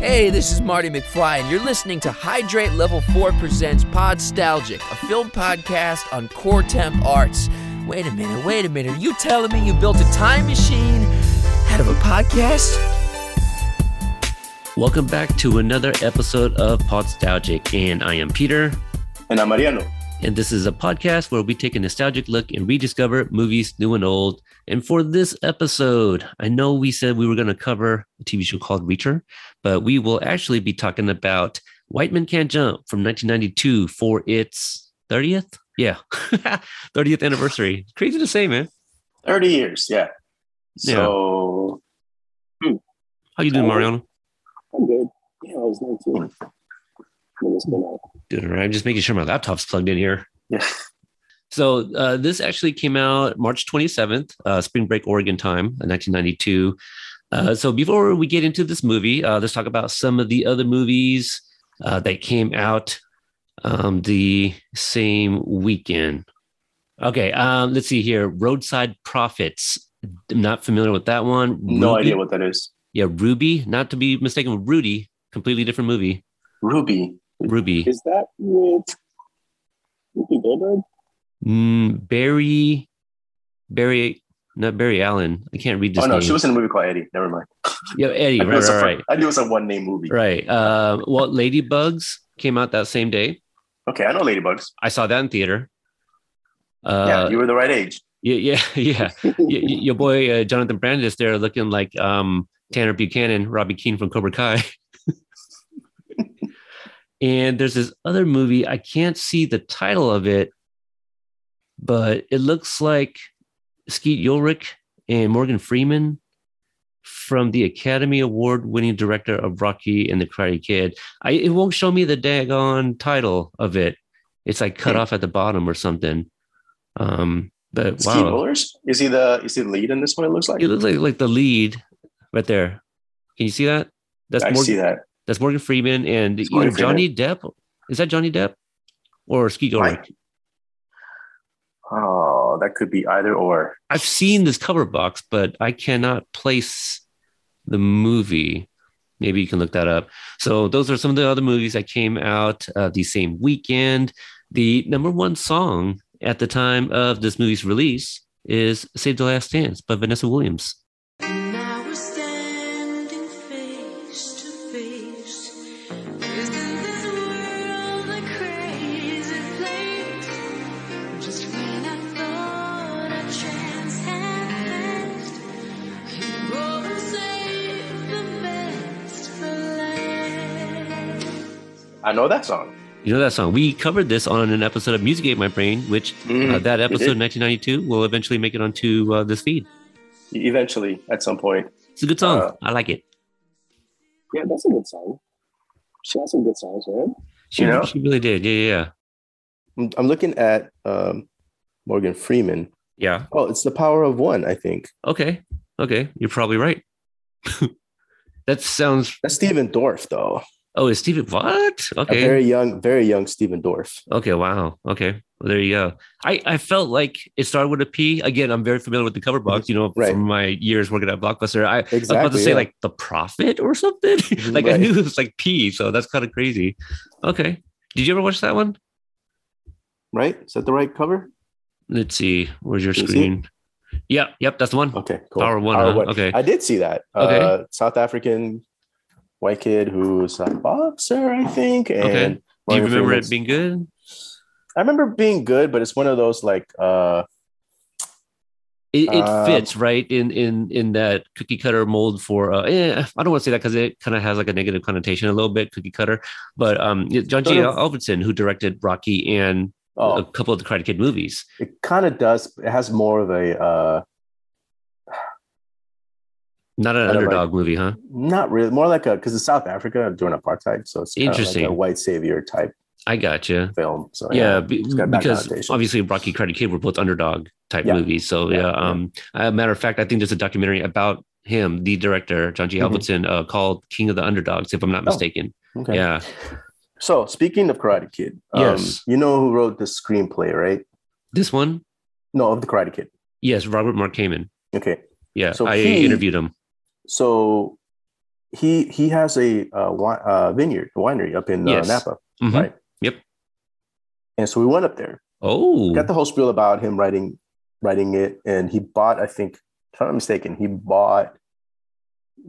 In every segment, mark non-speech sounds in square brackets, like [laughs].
Hey, this is Marty McFly, and you're listening to Hydrate Level 4 Presents Podstalgic, a film podcast on core temp arts. Wait a minute, wait a minute. Are you telling me you built a time machine out of a podcast? Welcome back to another episode of Podstalgic, and I am Peter. And I'm Mariano. And this is a podcast where we take a nostalgic look and rediscover movies new and old. And for this episode, I know we said we were going to cover a TV show called Reacher, but we will actually be talking about White Men Can't Jump from 1992 for its 30th? Yeah, [laughs] 30th anniversary. Crazy to say, man. 30 years, yeah. So, yeah. how you doing, Mariano? I'm good. Yeah, I was 19. Doing all right. I'm just making sure my laptop's plugged in here. Yeah. [laughs] So uh, this actually came out March 27th, uh, Spring Break, Oregon time, 1992. Uh, so before we get into this movie, uh, let's talk about some of the other movies uh, that came out um, the same weekend. Okay, um, let's see here. Roadside Prophets. I'm not familiar with that one. No Ruby. idea what that is. Yeah, Ruby, not to be mistaken with Rudy. Completely different movie. Ruby. Ruby. Is that with Whoopi Goldberg? Mm, Barry, Barry, not Barry Allen. I can't read this. Oh no, name. she was in a movie called Eddie. Never mind. Yeah, Eddie. right, right, right. I knew it was a one name movie. Right. Uh, well, Ladybugs came out that same day. Okay, I know Ladybugs. I saw that in theater. Uh, yeah, you were the right age. Yeah, yeah, [laughs] yeah. your boy uh, Jonathan Brandis there, looking like um, Tanner Buchanan, Robby Keene from Cobra Kai. [laughs] and there's this other movie. I can't see the title of it, but it looks like Skeet Ulrich and Morgan Freeman from the Academy Award winning director of Rocky and the Karate Kid. I, it won't show me the daggone title of it. It's like cut off at the bottom or something. Um, but Skeet wow. Is he the is he the lead in this one? It looks like it looks like like the lead right there. Can you see that? That's I Morgan, see that. That's Morgan Freeman and either Johnny Depp. Is that Johnny Depp or Skeet Ulrich? Oh, that could be either or. I've seen this cover box, but I cannot place the movie. Maybe you can look that up. So those are some of the other movies that came out uh, the same weekend. The number one song at the time of this movie's release is "Save the Last Dance" by Vanessa Williams. I know that song. You know that song. We covered this on an episode of Music Ate My Brain, which mm, uh, that episode, 1992, will eventually make it onto uh, this feed. Eventually, at some point. It's a good song. Uh, I like it. Yeah, that's a good song. She has some good songs, man. She, you know? she really did. Yeah, yeah, yeah. I'm looking at um, Morgan Freeman. Yeah. Oh, it's the power of one, I think. Okay. Okay. You're probably right. [laughs] that sounds. That's Stephen Dorff, though. Oh, is Stephen what? Okay. A very young, very young Stephen Dorff. Okay, wow. Okay. Well, there you go. I, I felt like it started with a P. Again, I'm very familiar with the cover box, you know, right. from my years working at Blockbuster. I, exactly, I was about to say yeah. like the prophet or something. [laughs] like right. I knew it was like P, so that's kind of crazy. Okay. Did you ever watch that one? Right? Is that the right cover? Let's see. Where's your Can screen? You yep, yep, that's the one. Okay, cool. Power one. Power huh? one. Okay. I did see that. Okay. Uh, South African white kid who's a boxer, I think. And okay. Do you remember it being good? I remember being good, but it's one of those like uh it, it um, fits right in in in that cookie cutter mold for uh eh, I don't want to say that because it kind of has like a negative connotation a little bit cookie cutter, but um John G. Avildsen who directed Rocky and oh, a couple of the Karate Kid movies. It kind of does. It has more of a uh not an underdog like, movie, huh? Not really. More like a because it's South Africa during apartheid, so it's interesting. Like a white savior type. I got you. Film. So yeah, yeah because obviously Rocky Karate Kid were both underdog type yeah. movies. So yeah, yeah um, a matter of fact, I think there's a documentary about him, the director John G. mm uh, called King of the Underdogs, if I'm not oh, mistaken. Okay. Yeah. So speaking of Karate Kid, um, yes, you know who wrote the screenplay, right? This one? No, of the Karate Kid. Yes, Robert Mark Kamen. Okay. Yeah, so I he, interviewed him. So he he has a uh, wi- uh, vineyard, winery up in uh, Yes. Napa, Mhm. right? Yep. And so we went up there, Oh, got the whole spiel about him writing writing it, and he bought, I think, if I'm not mistaken, he bought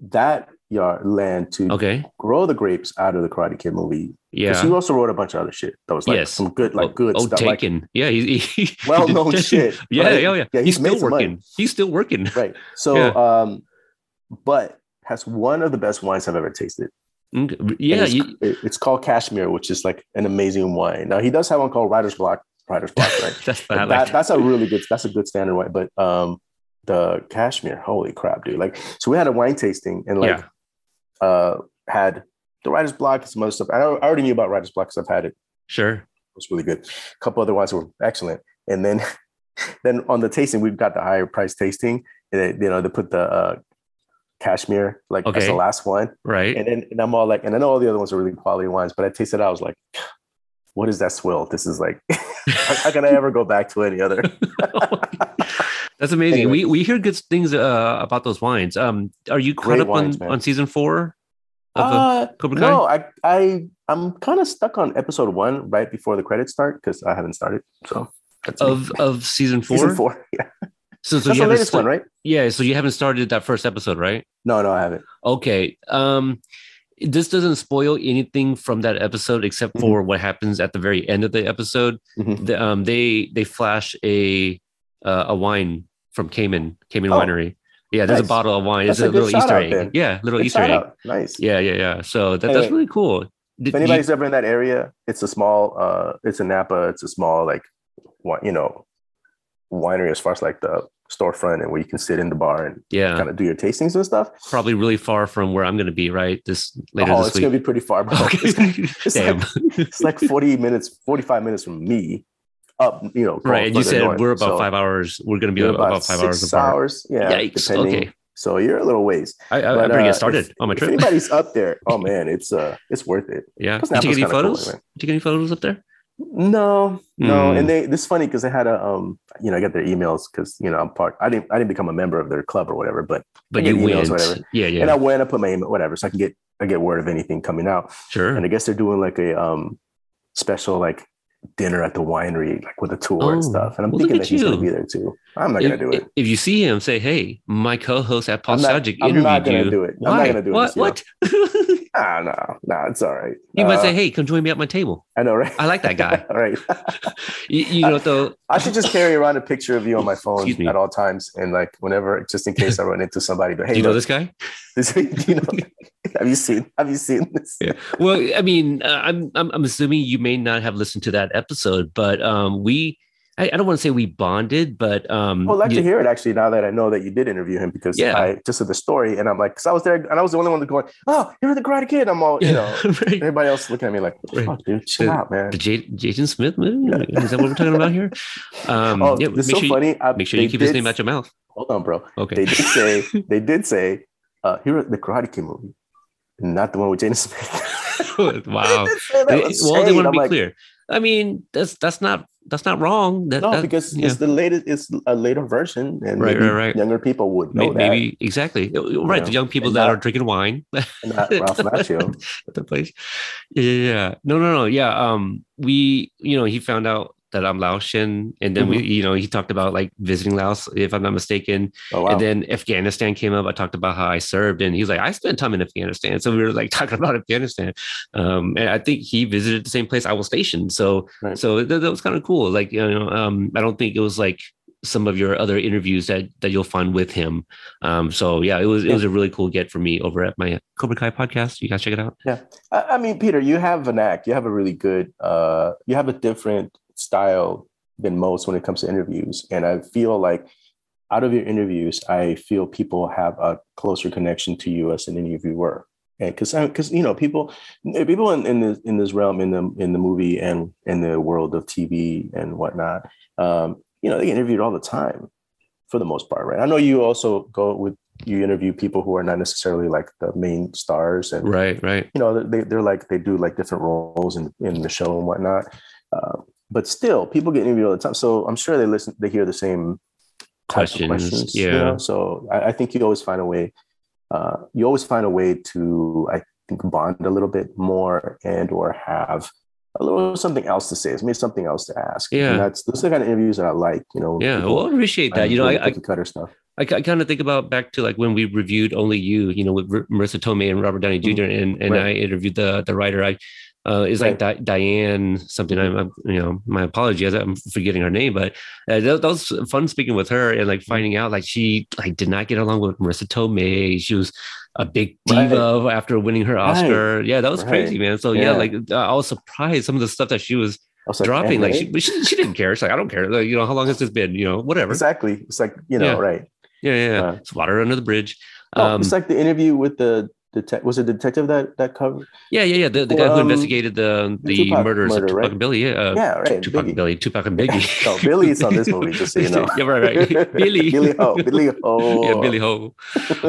that yard land to okay. grow the grapes out of the Karate Kid movie. Because Yeah. he also wrote a bunch of other shit that was like Yes. some good, like oh, good oh, stuff. Like, taken. yeah, he, he well known [laughs] shit. Yeah, right? yeah, yeah. Yeah, he's he's still working. He's still working. Right. So, [laughs] Yeah. um, but has one of the best wines I've ever tasted. Okay. Yeah, it's, you, it's called Kashmir, which is like an amazing wine. Now he does have one called Writer's Block. Writer's Block, right? [laughs] that's that, like that. that's a really good. That's a good standard wine. But um, the Kashmir, holy crap, dude! Like, so we had a wine tasting and like, uh, had the Writer's Block and some other stuff. I, I already knew about Writer's Block because I've had it. Sure, it was really good. A couple other wines were excellent, and then [laughs] then on the tasting, we've got the higher price tasting. And they, you know, they put the uh, Kashmir like as Okay. the last one. Right. And then and I'm all like, and I know all the other ones are really quality wines, but I tasted it, I was like, what is that swill? This is like, [laughs] how, can I ever go back to any other? [laughs] [laughs] That's amazing. Anyway. We we hear good things uh, about those wines. Um, are you caught Great up wines, on, man. on season four of uh, no, I I I'm kind of stuck on episode one right before the credits start because I haven't started. So that's me. of of season four. season four. Yeah, So, so that's you the latest one, right? Yeah, so you haven't started that first episode, right? No, no, I haven't. Okay. Um, this doesn't spoil anything from that episode except Mhm. for what happens at the very end of the episode. Mhm. The, um, they they flash a uh, a wine from Kamen Kamen Oh, Winery. Yeah, there's a bottle of wine. That's it's a, a little Easter egg. then. Yeah, little Good Easter egg. out. Nice. Yeah, yeah, yeah. So that, that's really cool. Did If you- anybody's ever in that area, it's a small. uh It's a Napa. It's a small like, wi- you know, winery as far as like the storefront and where you can sit in the bar and yeah, kind of do your tastings and stuff. probably really far from where I'm going to be. Right, this later oh, this it's week. gonna be pretty far, bro. It's, Okay. [laughs] it's Damn. like, it's like 40 minutes, 45 minutes from me up, you know. right, and you said north. we're about So five hours. We're going to be you're about, five hours six apart. hours. Yeah. Yikes. depending. Okay, So you're a little ways. I, I, I But, better uh, get started if- on my If trip. anybody's up there, oh [laughs] man, it's uh it's worth it. Yeah. Did you get any cool photos? anyway. Did you get any photos up there? No, no. Hmm. And they this is funny because they had a um, you know, I got their emails because you know I'm part I didn't I didn't become a member of their club or whatever, but But you went. whatever. Yeah, yeah. and I went, I put my email, whatever, so I can get I get word of anything coming out. sure. And I guess they're doing like a um special like dinner at the winery, like with a tour Oh, and stuff. And I'm well, thinking at that he's gonna be there too. I'm not if, gonna do it. if you see him, say, "Hey, my co-host at I'm not, Nostalgic I'm not gonna you." do it. Why? I'm not gonna do it. what? this. What? Ah, no, no, it's all right. you might Uh, say, "Hey, come join me at my table." I know, right? I like that guy. [laughs] all right. [laughs] You, you know, though. I should just carry around a picture of you on my phone at all times, and like whenever, just in case I [laughs] run into somebody. But hey, Do you know look, this guy? this, you know, [laughs] have you seen? Have you seen this? Yeah. Well, I mean, uh, I'm, I'm I'm assuming you may not have listened to that episode, but um, we. I, I don't want to say we bonded, but um, Well, I'd like you- to hear it actually. Now that I know that you did interview him, because Yeah. I just of the story, and I'm like, because I was there, and I was the only one going, "Oh, you're the Karate Kid." I'm all, you know, [laughs] right. everybody else looking at me like, the Right. "Fuck, dude, chill The- out, man." the J- Jaden Smith movie? Is that what we're talking about here? [laughs] Um, oh, yeah, it's so sure, you, funny. I, make sure you keep his name out your mouth. Hold on, bro. Okay. They did say they did say uh, here the Karate Kid movie, not the one with Jaden Smith. [laughs] wow. [laughs] They did say that They- was well, they want to be like, clear. I mean, that's that's not that's not wrong. That, No, that- because yeah. it's the latest. It's a later version, and Right, maybe right, right. younger people would know May- that. maybe exactly right. The young people that not- are drinking wine [laughs] not Ralph Macchio. at the place. Yeah. No, no, no. Yeah. Um, we, you know, he found out that I'm Laotian, and then we, Mm-hmm. you know, he talked about like visiting Laos, if I'm not mistaken. Oh wow! And then Afghanistan came up. I talked about how I served, and he's like, I spent time in Afghanistan. So we were like [laughs] talking about Afghanistan. Um, and I think he visited the same place I was stationed. So, Right. so that, that was kind of cool. Like, you know, um, I don't think it was like some of your other interviews that that you'll find with him. Um, so yeah, it was it was a really cool get for me over at my Cobra Kai podcast. You guys check it out. I, I mean, Peter, you have an act. You have a really good. Uh, you have a different style than most when it comes to interviews, and I feel like out of your interviews, I feel people have a closer connection to you as an interviewer. And because I because you know people people in, in this in this realm in the in the movie and in the world of TV and whatnot, um, you know they get interviewed all the time for the most part, right? I know you also go with you interview people who are not necessarily like the main stars and Right, right. you know they, they're like they do like different roles in, in the show and whatnot uh, but still people get interviewed all the time so i'm sure they listen they hear the same Questions, you yeah. know? so I, I think you always find a way uh, you always find a way to, I think, bond a little bit more and or have a little something else to say. It's maybe something else to ask. Yeah. And that's those are the kind of interviews that I like. You know. Yeah, people well, I appreciate that. You know, I, I cutter stuff. I, I kind of think about back to like when we reviewed Only You, you know, with Marisa Tomei and Robert Downey Mhm. Jr. and and Right. I interviewed the the writer. I uh, is like Di- Diane something. I'm, I'm you know my apologies. I'm forgetting her name, but uh, that, that was fun speaking with her and like finding out like she like did not get along with Marisa Tomei. She was a big Right. diva after winning her Oscar. Yeah, that was Right. crazy, man. So yeah, Yeah. like uh, I was surprised some of the stuff that she was I was like, dropping. Like she, she she didn't care. She's like I don't care. Like, you know how long has this been? You know whatever. exactly. It's like you know, Yeah. right. Yeah, yeah. yeah. Uh, it's water under the bridge. Oh, Um, it's like the interview with the detective. Was it detective that that covered? yeah, yeah, yeah. The, the guy who um, investigated the the Tupac murders murder, of Tupac right? and Billy. Yeah, uh, yeah, right. Tupac Biggie. and Billy, Tupac and Biggie. [laughs] no, Billy's on this [laughs] movie, just so you know. yeah, right, right. [laughs] Billy. Billy Ho. Billy Ho. yeah, Billy Ho.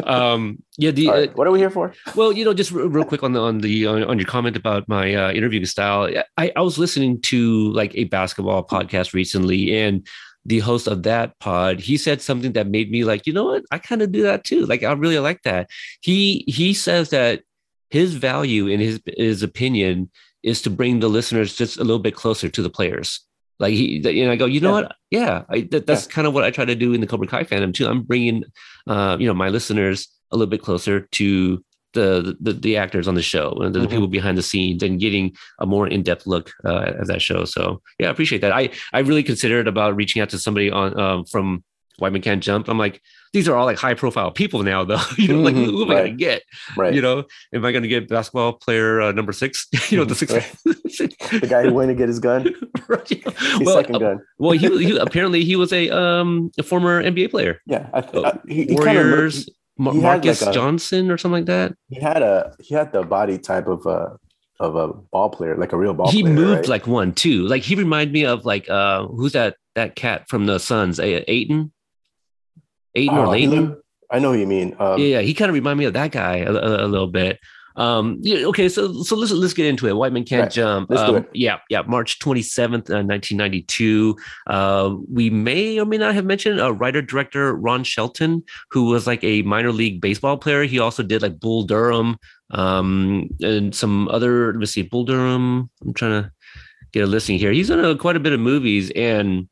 Um, yeah, the All uh, what are we here for? well, you know, just real, real quick on the on the on, on your comment about my uh, interviewing style. I, I was listening to like a basketball podcast recently, and the host of that pod, he said something that made me like, you know what, I kind of do that too. Like, I really like that. He he says that his value in his his opinion is to bring the listeners just a little bit closer to the players. Like he, and I go, you know Yeah. what? Yeah, I, that, that's kind of what I try to do in the Cobra Kai fandom too. I'm bringing, uh, you know, my listeners a little bit closer to the the, the actors on the show and the, Mhm. people behind the scenes and getting a more in depth look uh, at that show. So yeah, I appreciate that. I I really considered about reaching out to somebody on um, from White Man Can't Jump. I'm like, these are all like high profile people now, though. [laughs] you know, like Mhm, who am I gonna get? Right. You know, am I gonna get basketball player uh, number six? [laughs] you know, the six. [laughs] the guy who went to get his gun, Right. his Well, second uh, gun. well, he, he apparently he was a um a former NBA player. Yeah, I, I, he, he Warriors, Mar- had like Marques a- Johnson or something like that. he had a he had the body type of a of a ball player, like a real ball he player. moved right? like one too. Like he reminded me of like uh who's that that cat from the Suns? A- Ayton, Ayton or Oh, Leighton? looked- I know who you mean. Um, yeah, he kind of reminded me of that guy a, a, a little bit. Um, yeah, okay, so so let's let's get into it. White Man Can't Right. Jump. Um. Yeah, yeah. March twenty seventh, uh, nineteen ninety two. Uh, we may or may not have mentioned uh, writer director Ron Shelton, who was like a minor league baseball player. He also did like Bull Durham, um, and some other. Let me see, Bull Durham. I'm trying to get a listing here. He's done uh, quite a bit of movies, and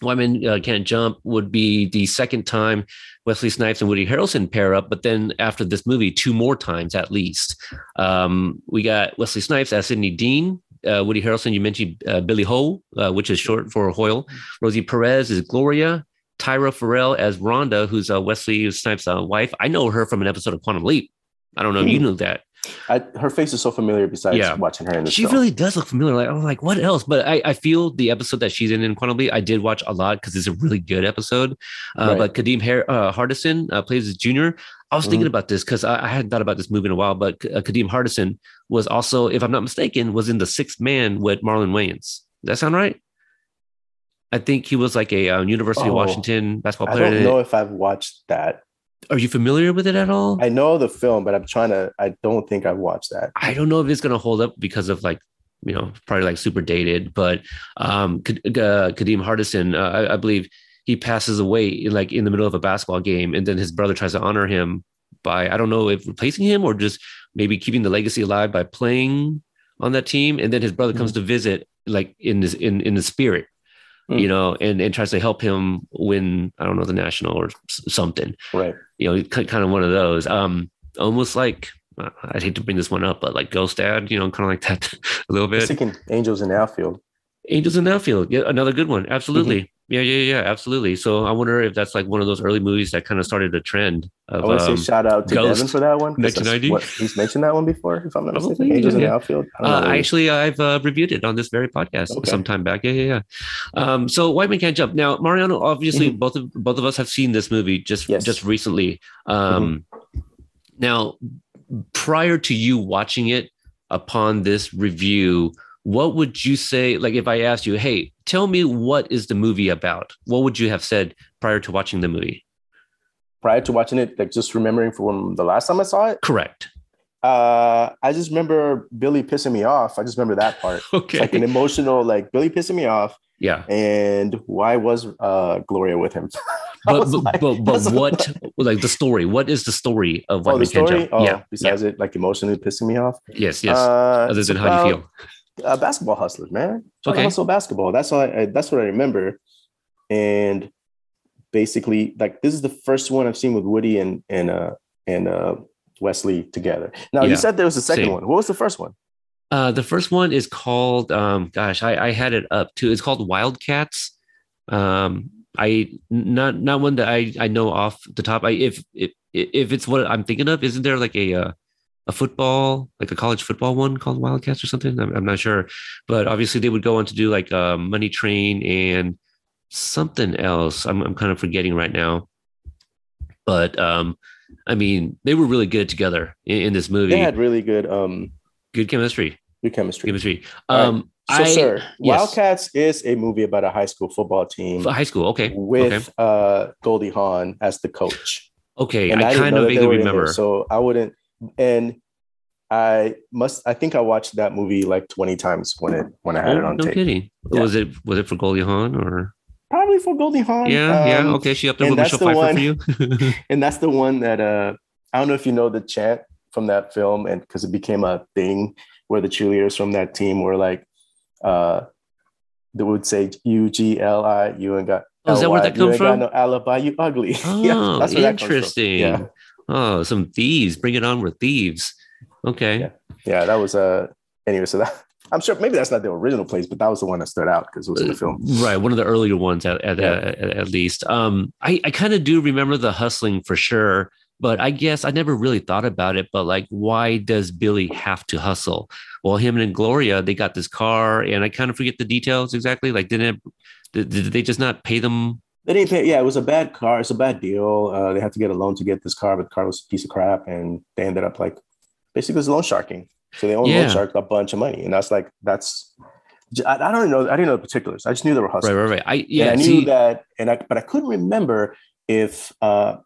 White Man uh, Can't Jump would be the second time Wesley Snipes and Woody Harrelson pair up, but then after this movie, two more times at least. Um, we got Wesley Snipes as Sidney Dean. Uh, Woody Harrelson, you mentioned uh, Billy Ho, uh, which is short for Hoyle. Rosie Perez is Gloria. Tyra Ferrell as Rhonda, who's uh, Wesley Snipes' uh, wife. I know her from an episode of Quantum Leap. I don't know if you Hmm. knew that. I, her face is so familiar. Besides Yeah. watching her in the show. She film. really does look familiar. Like I'm like, what else? But I, I feel the episode that she's in in Quantum Leap, I did watch a lot because it's a really good episode. Uh, Right. But Kadeem Har- uh, Hardison uh, plays as Junior. I was thinking Mhm. about this because I, I hadn't thought about this movie in a while. But uh, Kadeem Hardison was also, if I'm not mistaken, was in the Sixth Man with Marlon Wayans. Does that sound right? I think he was like a uh, University of Oh, Washington basketball player. I don't know if I've watched that. Are you familiar with it at all? I know the film, but I'm trying to. I don't think I've watched that. I don't know if it's going to hold up because of like, you know, probably like super dated, but um, uh, Kadeem Hardison, uh, I, I believe he passes away in, like in the middle of a basketball game, and then his brother tries to honor him by I don't know if replacing him or just maybe keeping the legacy alive by playing on that team, and then his brother comes to visit like in this in in the spirit. Mm. You know, and, and tries to help him win, I don't know, the national or something Right. you know, kind of one of those. Um, almost like uh, I'd hate to bring this one up, but like Ghost Dad, you know, kind of like that [laughs] a little I bit. thinking Angels in the Outfield. Angels in the Outfield, yeah, another good one. Absolutely, Mm-hmm. Yeah, yeah, yeah, absolutely. So I wonder if that's like one of those early movies that kind of started a trend I of want to um, say shout out to Ghost, Devin for that one. 1990. what- He's mentioned that one before, if I'm not mistaken. Angels in yeah. the Outfield. I Uh, know what it is. actually, I've uh, reviewed it on this very podcast Okay. some time back. Yeah, yeah, yeah. Um, so White Man Can't Jump. Now, Mariano, obviously, Mhm. both of both of us have seen this movie just Yes. just recently. Um, Now, prior to you watching it, upon this review, what would you say? Like, if I asked you, "Hey, tell me what is the movie about?" What would you have said prior to watching the movie? Prior to watching it, like just remembering from the last time I saw it, Correct. uh, I just remember Billy pissing me off. I just remember that part. Okay. [laughs] It's like an emotional, like Billy pissing me off. Yeah. And why was uh, Gloria with him? [laughs] But but, like- but, but what like the story? What is the story of Oh, White the Man Can't story. Oh, yeah. besides it like emotionally pissing me off. Yes. Yes. Uh, Other than how you feel. Uh, basketball hustlers, man. Trying to hustle basketball. That's all. I, I, that's what I remember. And basically, like this is the first one I've seen with Woody and and uh and uh Wesley together. Now Yeah. you said there was a second Same. one. What was the first one? Uh, the first one is called, um, gosh, I, I had it up too. It's called Wildcats. Um, I not not one that I I know off the top. I if if if it's what I'm thinking of, isn't there like a uh, a football like a college football one called Wildcats or something? I'm, I'm not sure, but obviously they would go on to do like uh, Money Train and something else. I'm I'm kind of forgetting right now, but um, I mean they were really good together in, in this movie. They had really good um good chemistry. good chemistry. Chemistry. All right. Um, So, I, sir, yes. Wildcats is a movie about a high school football team high school. Okay. with okay. uh, Goldie Hawn as the coach. Okay. And I, didn't kind of vaguely there, remember. So I wouldn't. And I must. I think I watched that movie like twenty times when it when I had Oh, it on no tape. kidding. Yeah. Was it was it for Goldie Hawn or Probably for Goldie Hawn. yeah yeah Um, okay she up there with Michelle the Pfeiffer one- for you. [laughs] [laughs] And that's the one that uh I don't know if you know the chant from that film, and because it became a thing where the cheerleaders from that team were like, uh, they would say U G L I U and got. Oh, is that where that comes from? No alibi, you ugly. [laughs] Oh, Yeah, that's where that interesting. Yeah, Oh, some thieves. Bring it on with thieves. Okay. Yeah. yeah, that was uh. Anyway, so that I'm sure maybe that's not the original place, but that was the one that stood out because it was in the film. Right, one of the earlier ones at at, Yeah. at, at least. Um, I I kind of do remember the hustling for sure, but I guess I never really thought about it. But like, why does Billy have to hustle? Well, him and Gloria, they got this car, and I kind of forget the details exactly. Like, didn't it, did, did they just not pay them? They didn't pay. Yeah, it was a bad car. It's a bad deal. Uh, they had to get a loan to get this car, but the car was a piece of crap, and they ended up like basically it was loan sharking. So they only Yeah. loan sharked a bunch of money, and that's like that's. I, I don't know. I didn't know the particulars. I just knew they were Right, hustling. right, right. I and yeah. I knew that, and I but I couldn't remember if uh,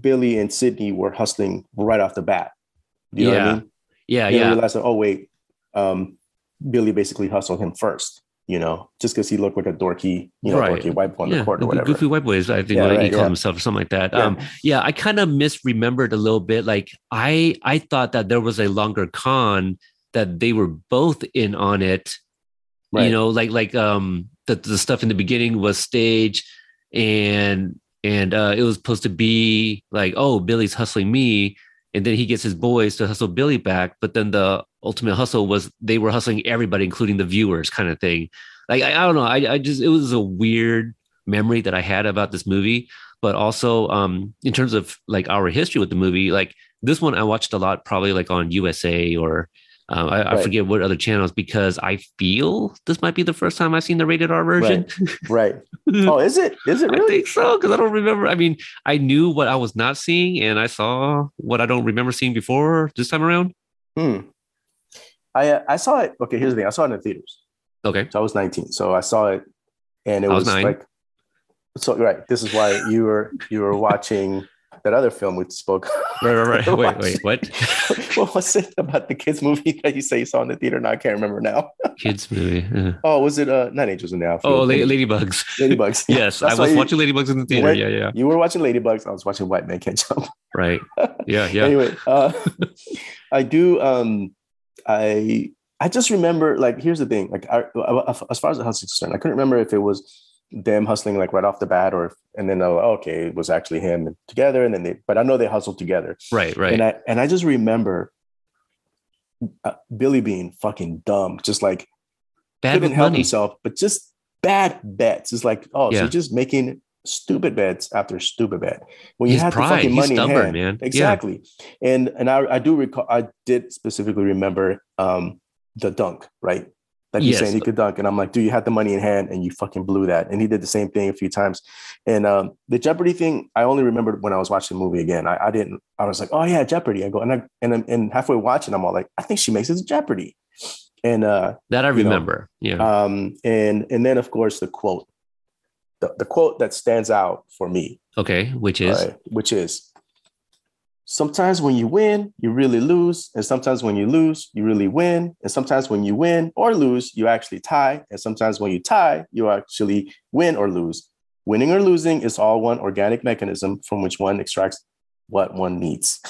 Billy and Sidney were hustling right off the bat. Do you know what I Yeah. mean? yeah, Then I yeah. realized, oh wait, um, Billy basically hustled him first. You know, just because he looked like a dorky, you know, Right. dorky white boy on yeah, the court or whatever. Goofy White Boys, I think Yeah, right, he called yeah. himself or something like that. Yeah. Um, yeah, I kind of misremembered a little bit. Like I, I thought that there was a longer con that they were both in on it. Right. You know, like like um the the stuff in the beginning was stage, and and uh, it was supposed to be like, oh, Billy's hustling me, and then he gets his boys to hustle Billy back. But then the ultimate hustle was they were hustling everybody, including the viewers, kind of thing. Like I, I don't know, I, I just it was a weird memory that I had about this movie, but also um in terms of like our history with the movie, like this one I watched a lot, probably like on USA or. Um, I, I forget what other channels because I feel this might be the first time I've seen the rated R version. right. Oh, is it? Is it [laughs] I really? think so because I don't remember. I mean, I knew what I was not seeing, and I saw what I don't remember seeing before this time around. Hmm. I uh, I saw it. Okay, here's the thing. I saw it in the theaters. Okay, So I was 19. So I saw it, and it I was was, nine. like, so right. This is why you were you were watching that other film we spoke. right, right, right. [laughs] Wait, wait, what? [laughs] what was it about the kids movie [laughs] that you say you saw in the theater? Now I can't remember now. Kids movie. uh. Oh, was it uh not Angels in the Outfield? Oh, La- Ladybugs. Ladybugs. yes, I That's why was you- watching Ladybugs in the theater. went- Yeah, yeah, You were watching Ladybugs. I was watching White Man Can't Jump. right. Yeah, yeah. Anyway, uh, I do. Um, I I just remember like here's the thing. Like I, as far as the hustle is concerned, I couldn't remember if it was them hustling like right off the bat or if, and then oh, okay it was actually him together and then they but I know they hustled together Right, right. and I and I just remember uh, Billy being fucking dumb just like Bad couldn't help money. himself but just bad bets it's like oh Yeah. so just making stupid bets after stupid bet. When you have the fucking He's money in stubborn, hand. man. Yeah. exactly. And and I, I do recall i did specifically remember um the dunk right? Like he's Yes. saying he could dunk and i'm like dude you had the money in hand and you fucking blew that. And he did the same thing a few times. And um the jeopardy thing i only remembered when i was watching the movie again. I, I didn't i was like oh yeah jeopardy. I go and i and, I'm- and halfway watching i'm all like i think she makes it to jeopardy. And uh That I you know, remember. yeah. um and and then of course the quote the, the quote that stands out for me okay, which is right, which is sometimes when you win, you really lose. And sometimes when you lose, you really win. And sometimes when you win or lose, you actually tie. And sometimes when you tie, you actually win or lose. Winning or losing is all one organic mechanism from which one extracts what one needs.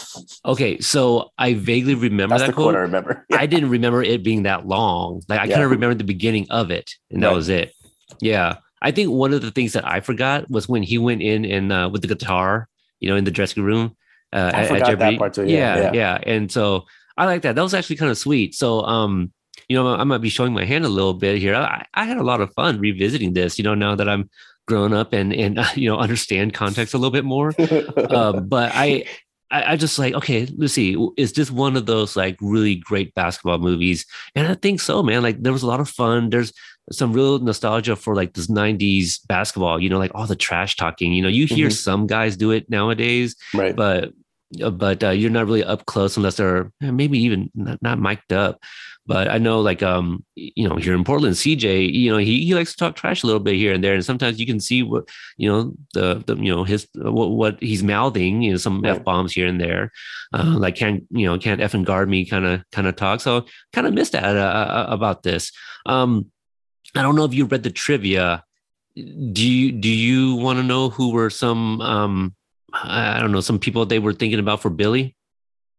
Okay, so I vaguely remember That's that quote. I remember. [laughs] I didn't remember it being that long. Like I Yeah. kind of remember the beginning of it, and that Right. was it. Yeah, I think one of the things that I forgot was when he went in and uh, with the guitar, you know, in the dressing room. Uh, I at- at forgot that part too, yeah, yeah, yeah. And so I like that. That was actually kind of sweet. So, um, you know, I might be showing my hand a little bit here. I, I had a lot of fun revisiting this. You know, now that I'm grown up and and [laughs] you know understand context a little bit more um, [laughs] but I, I, I just like, okay, let's see, is this one of those like really great basketball movies? And I think so, man. Like there was a lot of fun. There's some real nostalgia for like this 90s basketball, you know, like all the trash talking. You know, you hear Mhm. some guys do it nowadays, right. but but uh, you're not really up close unless they're eh, maybe even not, not mic'd up. But I know, like, um, you know, here in Portland, CJ, you know, he, he likes to talk trash a little bit here and there, and sometimes you can see what, you know, the the you know his what, what he's mouthing, you know, some Right. f bombs here and there, uh, like can't you know can't f and guard me kind of kind of talk. So kind of missed that uh, uh, about this. Um, I don't know if you read the trivia. Do you do you want to know who were some um I don't know some people they were thinking about for Billy?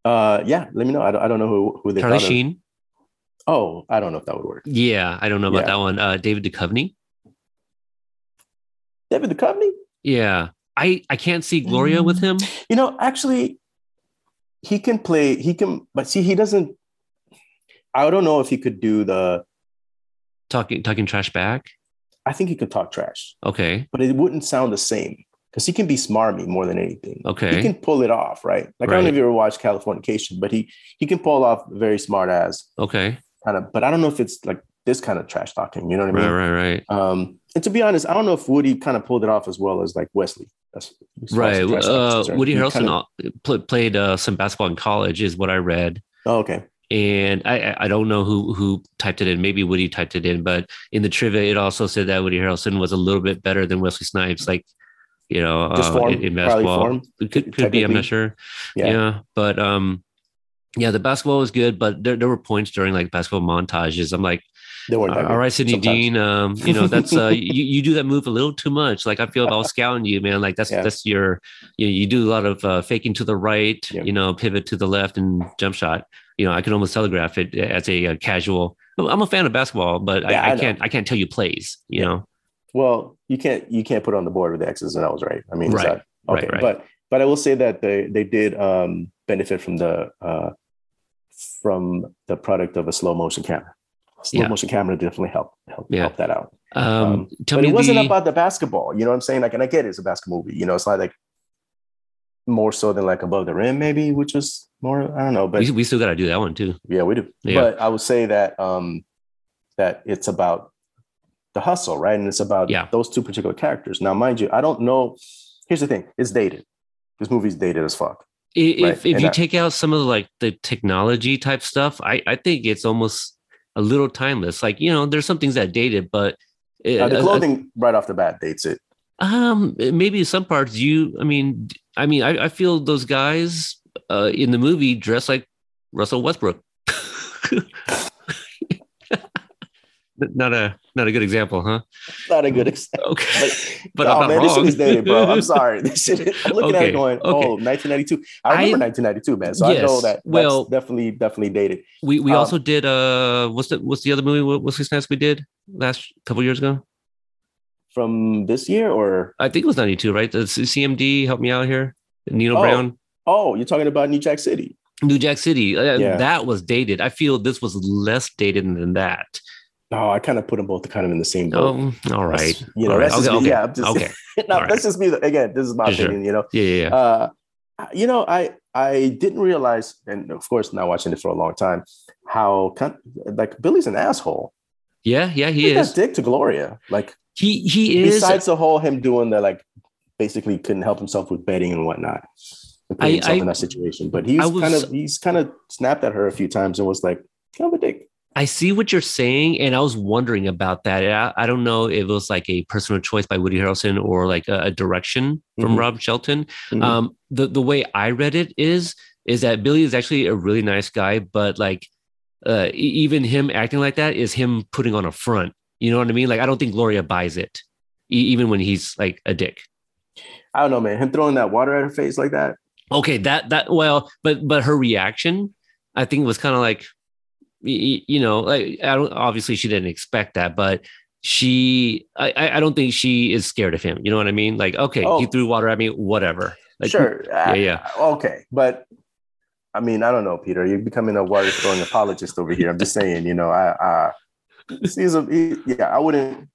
Uh, yeah, let me know. I don't, I don't know who, who they Charlie thought of. Sheen. Oh, I don't know if that would work. Yeah, I don't know about Yeah. that one. Uh, David Duchovny. David Duchovny? Yeah, I I can't see Gloria with him. You know, actually, he can play. He can, but see, he doesn't. I don't know if he could do the. talking talking trash back. I think he could talk trash, Okay, but it wouldn't sound the same because he can be smarmy more than anything. Okay. he can pull it off, right? Like I don't know if you ever watched Californication, but he he can pull off very smart ass okay, kind of. But I don't know if it's like this kind of trash talking. You know what I mean? right, right, right. Um, and to be honest, I don't know if Woody kind of pulled it off as well as like Wesley. That's as far as right. the trash talk is Uh. Woody Harrelson kinda- pl- played uh, some basketball in college, is what I read. oh, okay. and I I- I don't know who who typed it in. Maybe Woody typed it in, but in the trivia, it also said that Woody Harrelson was a little bit better than Wesley Snipes. Like, you know, uh, in, in basketball, it could could be. I'm not sure. Yeah. Yeah. but um, yeah, the basketball was good, but there there were points during like basketball montages. I'm like, all right, Sidney sometimes. Dean, um, you know, that's uh, you you do that move a little too much. Like I feel I was scouting you, man, like that's Yeah. that's your you, you do a lot of uh, faking to the right, Yeah. you know, pivot to the left and jump shot. You know, I can almost telegraph it as a, uh casual. I'm a fan of basketball, but Yeah, I, I I can't I can't tell you plays. You know, Well, you can't you can't put on the board with the X's and O's, right? I mean, is Right, that right, okay? right. But but I will say that they they did um, benefit from the uh, from the product of a slow motion camera. Slow Yeah. motion camera definitely helped help Yeah. help that out. um, Um, but me it wasn't about the basketball. You know what I'm saying? Like, and I get it, it's a basketball movie. You know, it's not like more so than like above the rim, maybe, which was more. I don't know, but we, we still got to do that one too. yeah, we do. Yeah. But I would say that um that it's about the hustle, right? And it's about Yeah. those two particular characters. Now, mind you, I don't know. Here's the thing: it's dated. This movie's dated as fuck. If Right, if and you I- take out some of the like the technology type stuff, I I think it's almost a little timeless. Like you know, there's some things that dated, but it- Now, the uh, clothing right off the bat dates it. Um, maybe some parts you. I mean, I mean, I, I feel those guys uh, in the movie dress like Russell Westbrook. [laughs] not a not a good example, huh? Not a good example. [laughs] Okay, [laughs] but oh I'm not man, this shit is dated, bro. I'm [laughs] sorry. This shit. I'm looking at it going, okay. oh, 1992. I remember I- 1992, man. So I know Yes, that well- definitely definitely dated. we we Um, also did uh what's the what's the other movie what- what's the snacks we did last couple years ago? From this year, or I think it was 92, right? The CMD help me out here. Nino Oh. Brown. oh, you're talking about New Jack City. New Jack City. Uh, Yeah. That was dated. I feel this was less dated than that. No, I kind of put them both kind of in the same boat. Oh, all right. That's- you know, All right. that's just okay, me. okay. Yeah, I'm just- okay. [laughs] right. that's just me. Again, this is my Sure. opinion. You know, Yeah, yeah, yeah. uh, you know, I I didn't realize, and of course, not watching it for a long time, how kind like Billy's an asshole. Yeah, yeah, he He is. dick to Gloria. Like He he is. besides the whole him doing the like, basically couldn't help himself with betting and whatnot, and putting I- himself I- in that situation. But he's was- kind of he's kind of snapped at her a few times and was like, kind of a dick. I see what you're saying, and I was wondering about that. I, I don't know if it was like a personal choice by Woody Harrelson or like a, a direction from Mhm. Rob Shelton. Mhm. Um, the the way I read it is is that Billy is actually a really nice guy, but like uh, even him acting like that is him putting on a front. You know what I mean? Like I don't think Gloria buys it, e- even when he's like a dick. I don't know, man. Him throwing that water at her face like that. Okay, that that well, but but her reaction, I think was kind of like, you know, like I don't obviously she didn't expect that, but she, I I I don't think she is scared of him. You know what I mean? Like, okay, he Oh. threw water at me, whatever. Like, sure. yeah, yeah. Okay, but I mean, I don't know, Peter. You're becoming a water throwing apologist over here. I'm just saying, you know, I, uh, he's a, he, yeah, I wouldn't.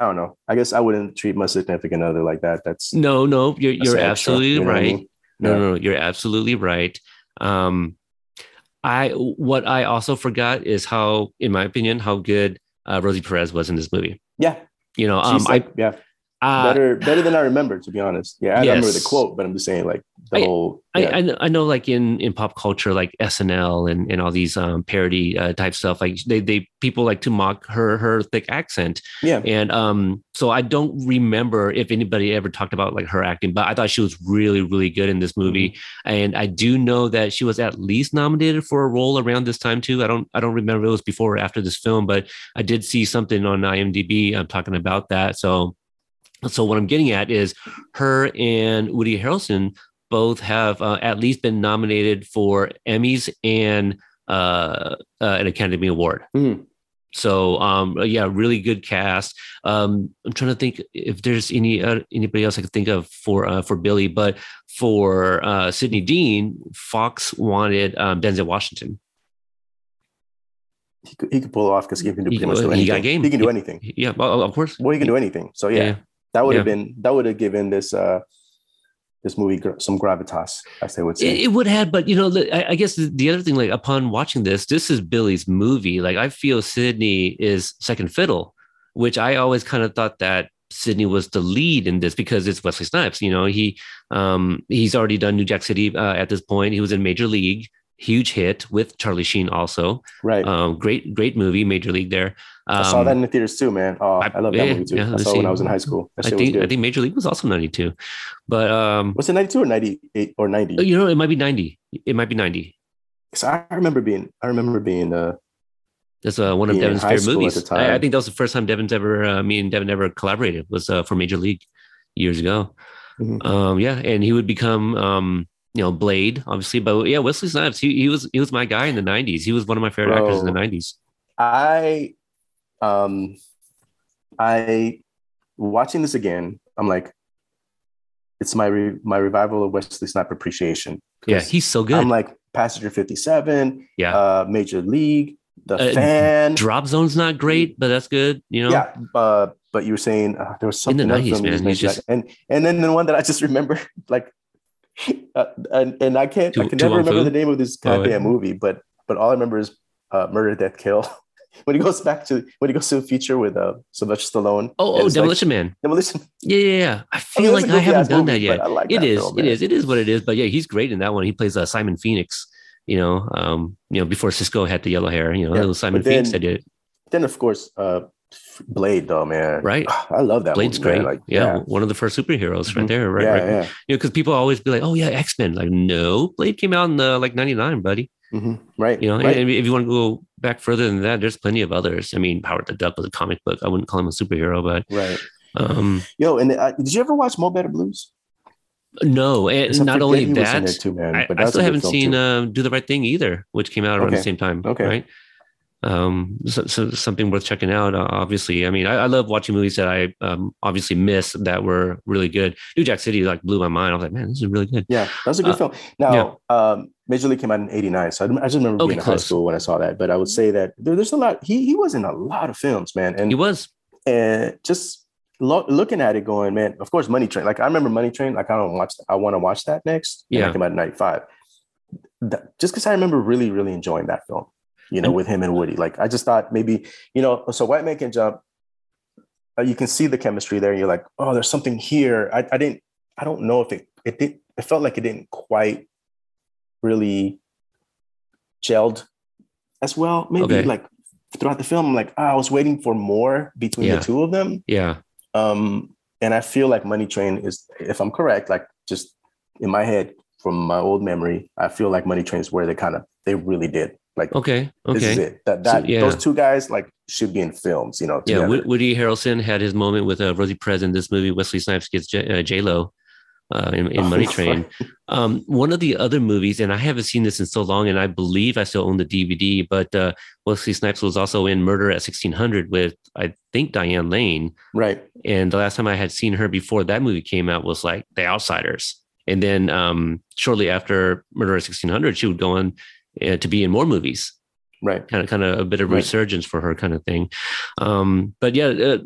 I don't know. I guess I wouldn't treat my significant other like that. That's No, no, you're you're extra, absolutely you know what I right. mean? No, Yeah. no, no, you're absolutely right. Um, I what I also forgot is how, in my opinion, how good uh, Rosie Perez was in this movie. Yeah, You know, um, like, yeah, I uh, better better than I remember, to be honest. Yeah, I remember the quote, but I'm just saying, like the I- whole. I, yeah. I, know, I know like in, in pop culture, like SNL and, and all these um, parody uh, type stuff, like they, they people like to mock her her thick accent. yeah, And um, so I don't remember if anybody ever talked about like her acting, but I thought she was really, really good in this movie. And I do know that she was at least nominated for a role around this time too. I don't I don't remember if it was before or after this film, but I did see something on IMDb um, talking about that. So so what I'm getting at is her and Woody Harrelson both have uh, at least been nominated for Emmys and uh, uh, an Academy Award. Mhm. So um, yeah, really good cast. Um, I'm trying to think if there's any uh, anybody else I could think of for uh, for Billy, but for uh, Sidney Dean, Fox wanted um, Denzel Washington. he could, he could pull off because he can do He- pretty much do he got anything. game. He can do He- anything. Yeah, well, of course. Well, he can do anything. So yeah, Yeah. That would have been that would have given this uh this movie gr- some gravitas, as they would say. It, it would have, but you know, I, I guess the, the other thing, like upon watching this, this is Billy's movie. Like I feel Sidney is second fiddle, which I always kind of thought that Sidney was the lead in this because it's Wesley Snipes. You know, he um he's already done New Jack City uh, at this point. He was in Major League, huge hit with Charlie Sheen also. right. Um, great, great movie, Major League there. Um, I saw that in the theaters too, man. Oh, I, I- love yeah, that movie too. yeah, I saw it when. I was in high school. I think I think Major League was also ninety two, but um, Was it 92 or 98 or 90? you know, it might be ninety. It might be ninety. 'Cause I remember being, I remember being, uh, That's uh, one of Devin's favorite movies. I, I think that was the first time Devin's ever, uh, me and Devin ever collaborated was uh, for Major League years ago. Mhm. Um, yeah, and he would become, um, you know, Blade, obviously. But yeah, Wesley Snipes, he, he was he was my guy in the '90s. He was one of my favorite actors in the '90s. I, um, I, watching this again, I'm like, it's my re- my revival of Wesley Snipes appreciation. Yeah, he's so good. I'm like Passenger 57, yeah, uh, Major League, The Uh, Fan. Drop Zone's not great, but that's good. You know, Yeah, uh, but you were saying uh, there was something In the something else 90s, from these man, he's like- and and then the one that I just remember, [laughs] like, uh, and and I can't, I can never remember the name of this Oh, goddamn yeah. movie, but but all I remember is uh, Murder, Death, Kill. [laughs] when he goes back to when he goes to the feature with uh, Sylvester Stallone. Oh, oh, it's like- Demolition Man. Demolition. Yeah, yeah, yeah. I I feel mean, like I haven't done movie, that yet. I like It that is, film, it is, it is what it is. But yeah, he's great in that one. He plays uh, Simon Phoenix. You know, um, you know, before Sisqó had the yellow hair. You know, Yeah, Simon but Phoenix then- did it. Then of course, uh, Blade, though, man. Right. [sighs] I love that. Blade's movie, great. Like, yeah, yeah, one of the first superheroes right Mhm. there. Right, yeah, right. yeah. You know, because people always be like, "Oh yeah, X Men." Like, no, Blade came out in the like '99, buddy. Mhm. Right. You know, right. and if you want to go back further than that, there's plenty of others. I mean, Howard the Duck was a comic book. I wouldn't call him a superhero, but right. um, [laughs] Yo, and uh, did you ever watch Mo Better Blues? no. And not only he was in that, too, man. I, but I still haven't seen uh, Do the Right Thing either, which came out around the same time. Okay. Right. Um, so, so something worth checking out. Uh, obviously, I mean, I, I love watching movies that I um, obviously missed that were really good. New Jack City like blew my mind. I was like, man, this is really good. Yeah, that was a good Uh, film. Now, um, Major League came out in '89, so I, I just remember Okay, being in high school when I saw that. But I would say that there, there's a lot. He he was in a lot of films, man, and He was. and just lo- looking at it, going, man. Of course, Money Train. Like I remember Money Train. Like I don't watch. I want to watch that next. And Yeah. that came out in '95. Just because I remember really, really enjoying that film. You know, with him and Woody. Like I just thought maybe you know. So White Man Can Jump. uh, you can see the chemistry there. And you're like, oh, there's something here. I, I didn't. I don't know if it. It did. It felt like it didn't quite really gelled as well. Maybe Okay. like throughout the film, I'm like, ah, I was waiting for more between Yeah. the two of them. Yeah. Um, and I feel like Money Train is, if I'm correct, like just in my head from my old memory, I feel like Money Train is where they kind of they really did like Okay. this is Okay. it. That So, that yeah. those two guys like should be in films, you know. Yeah. together. Wo- Woody Harrelson had his moment with uh, Rosie Perez in this movie. Wesley Snipes gets J- uh, J Lo uh, in, in Money [laughs] Oh, Train. Um, one of the other movies, and I haven't seen this in so long, and I believe I still own the DVD, but uh, Wesley Snipes was also in Murder at 1600 with, I think, Diane Lane. right. And the last time I had seen her before that movie came out was like The Outsiders. And then um, shortly after Murder at 1600, she would go on uh, to be in more movies Right. kind of kind of a bit of Right. resurgence for her kind of thing um but yeah uh,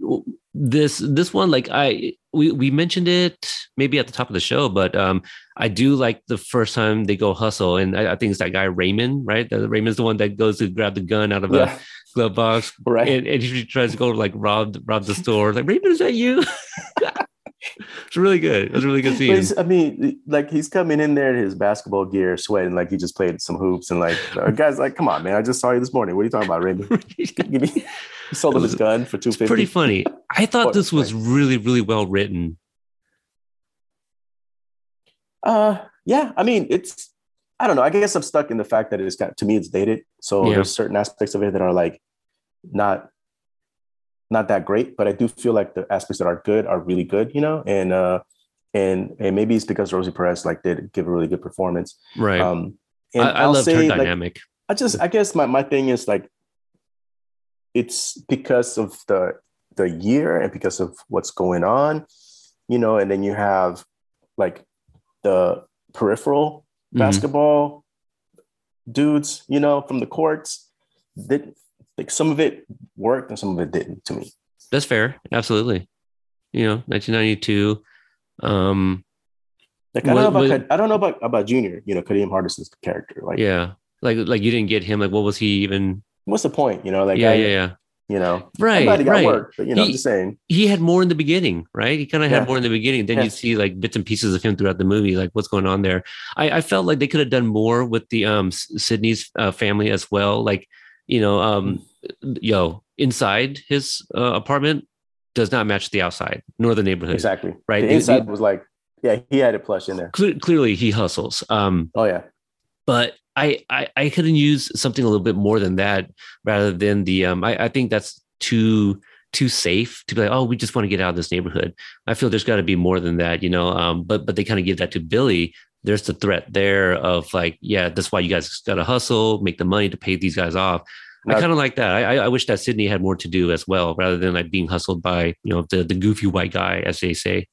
this this one like i we we mentioned it maybe at the top of the show but um i do like the first time they go hustle and i, I think it's that guy raymond right the, raymond's the one that goes to grab the gun out of Yeah. a glove box Right. and, and he tries to go like rob rob the store like raymond is that you [laughs] [laughs] it's really good it was a really good scene I mean, like he's coming in there in his basketball gear, sweating like he just played some hoops, and like uh, [laughs] guys, like, come on, man, I just saw you this morning. What are you talking about, Raymond? [laughs] Give me, he sold him his gun for two it's pretty funny i thought this was really really well written Uh, yeah. I mean, it's. I don't know. I guess I'm stuck in the fact that it's got to me it's dated. So Yeah. there's certain aspects of it that are like not not that great, but I do feel like the aspects that are good are really good, you know. And uh, and and maybe it's because Rosie Perez like did give a really good performance. right Um, and I, I I'll her like, dynamic. I just I guess my, my thing is like it's because of the the year and because of what's going on, you know, and then you have like the peripheral Mhm. basketball dudes, you know, from the courts. That like some of it worked and some of it didn't to me. That's fair. Absolutely. You know, 1992. Um, Like I don't What- know about what- I don't know about about Junior, you know, Kadeem Hardison's character. Like, yeah. Like, like you didn't get him. Like, what was he even? what's the point? You know, like yeah, I, yeah, yeah. you know, Right, he got right. work, but you know, I'm just saying. He had more in the beginning, right? He kind of had Yeah. more in the beginning. Then Yeah. you see like bits and pieces of him throughout the movie, like what's going on there. I, I felt like they could have done more with the um Sidney's uh, family as well. Like, you know, um, yo, inside his uh, apartment does not match the outside nor the neighborhood. Exactly. Right. The inside the- was like, yeah, he had it plush in there. Cle- clearly, he hustles. Um, Oh yeah. but I, I I couldn't use something a little bit more than that rather than the um I, I think that's too too safe to be like oh we just want to get out of this neighborhood. I feel there's got to be more than that, you know. Um, but but they kind of give that to Billy. There's the threat there of like yeah that's why you guys got to hustle, make the money to pay these guys off. I kind of like that. I, I wish that Sidney had more to do as well, rather than like being hustled by you know the the goofy white guy, as they say.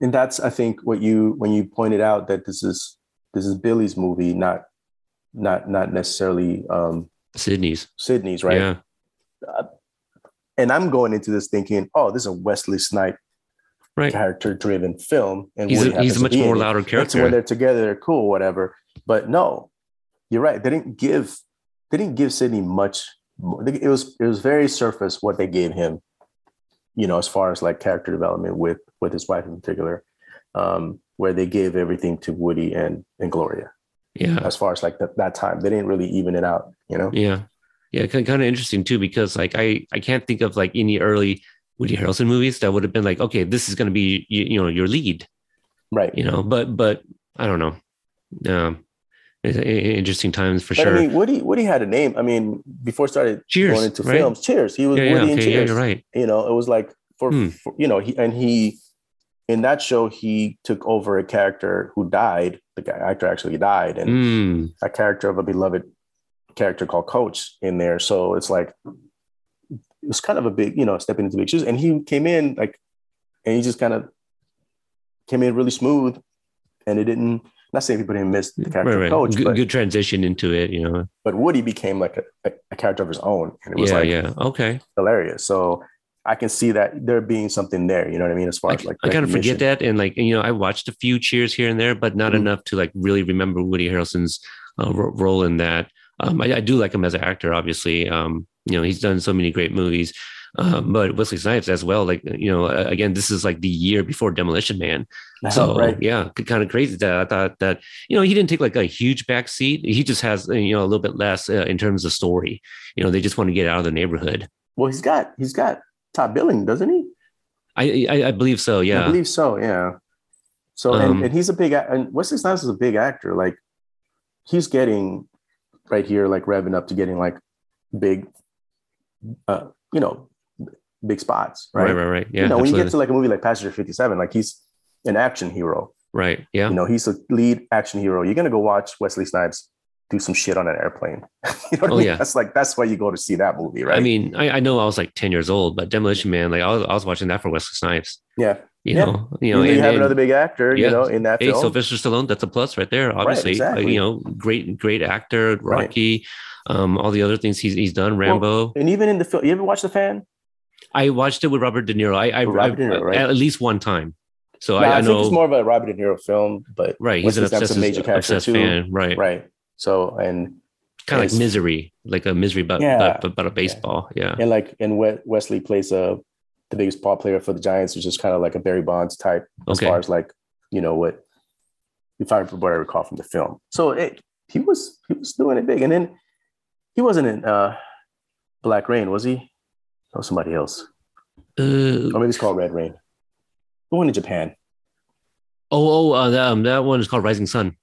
And that's I think what you when you pointed out that this is this is Billy's movie, not not not necessarily um Sidney's, Sidney's, right? Yeah, And I'm going into this thinking, oh, this is a Wesley Snipe right. character driven film. And He's a, he's a much more louder character. when they're together, they're cool, whatever. But no, you're right. They didn't give they didn't give Sidney much. more- It was it was very surface what they gave him, you know, as far as like character development with with his wife in particular, um, where they gave everything to Woody and and Gloria. yeah. As far as like that that time, they didn't really even it out, you know. Yeah. Yeah. Kind of interesting too, because like I, I can't think of like any early Woody Harrelson movies that would have been like, okay, this is going to be, you, you know, your lead, Right. you know, but, but I don't know. Um, it's- i- i- interesting times for But sure. I mean, Woody Woody had a name. I mean, before started Cheers, going into right? films, Cheers. He was yeah, yeah, Woody in okay, yeah, Cheers. you're right. you know it was like for, Hmm. for you know he and he in that show he took over a character who died the guy actor actually died and Mm, a character of a beloved character called coach in there so it's like it was kind of a big you know stepping into big shoes and he came in like and he just kind of came in really smooth and it didn't not saying people didn't miss the character of right. coach Good, but, good transition into it, you know. but woody became like a, a, a character of his own and it was Yeah, like yeah. Okay. hilarious so I can see that there being something there. You know what I mean? As far I, as like, I kind of forget that. And like, you know, I watched a few cheers here and there, but not Mhm. enough to like really remember Woody Harrelson's uh, ro- role in that. Um, I, I do like him as an actor, obviously. Um, you know, he's done so many great movies. Um, but Wesley Snipes as well. Like you know, again, this is like the year before Demolition Man. So right. yeah, kind of crazy that I thought that you know he didn't take like a huge back seat. He just has uh, you know a little bit less uh, in terms of story. You know, they just want to get out of the neighborhood. Well, he's got he's got top billing, doesn't he? I I, I believe so. Yeah, I believe so. Yeah. So Um, and, and he's a big and Wesley Snipes is a big actor. Like he's getting right here, like revving up to getting like big, uh, you know, big spots. right, Right. right, right. Yeah, you know, when you get to like a movie like Passenger Fifty Seven, like he's an action hero. right. Yeah. You know, he's a lead action hero. You're gonna go watch Wesley Snipes do some shit on an airplane. [laughs] you know what Oh, I mean? yeah. That's like that's why you go to see that movie, right? I mean, I, I know I was like 10 years old, but Demolition Man, like I was, I was watching that for Wesley Snipes, yeah. You Yeah. know, you You, know, you and, have and- another big actor, yeah. you know, in that Hey, film. Sylvester Stallone, that's a plus right there. Obviously, Like, exactly. you know, great, great actor, Right. Rocky, um, all the other things he's he's done, Rambo. and even in the film, you ever watch The Fan? I watched it with Robert De Niro. I, I, With Robert I- De Niro, right? at least one time. So No, I, I, I, think it's more of a Robert De Niro film, but right? He's an obsessed, a major obsessed too. fan, right? right. So and Kind of like Misery, like a Misery, but Yeah. but, but, but a baseball. Yeah, and like and We- Wesley plays a the biggest ball player for the Giants, which is kind of like a Barry Bonds type as far as like you know what if I what I recall from the film. So it, he was he was doing it big, and then he wasn't in uh, Black Rain, was he? Or somebody else? Uh, Or maybe it's called Red Rain. The one in Japan. oh, oh, uh, that, um, that one is called Rising Sun.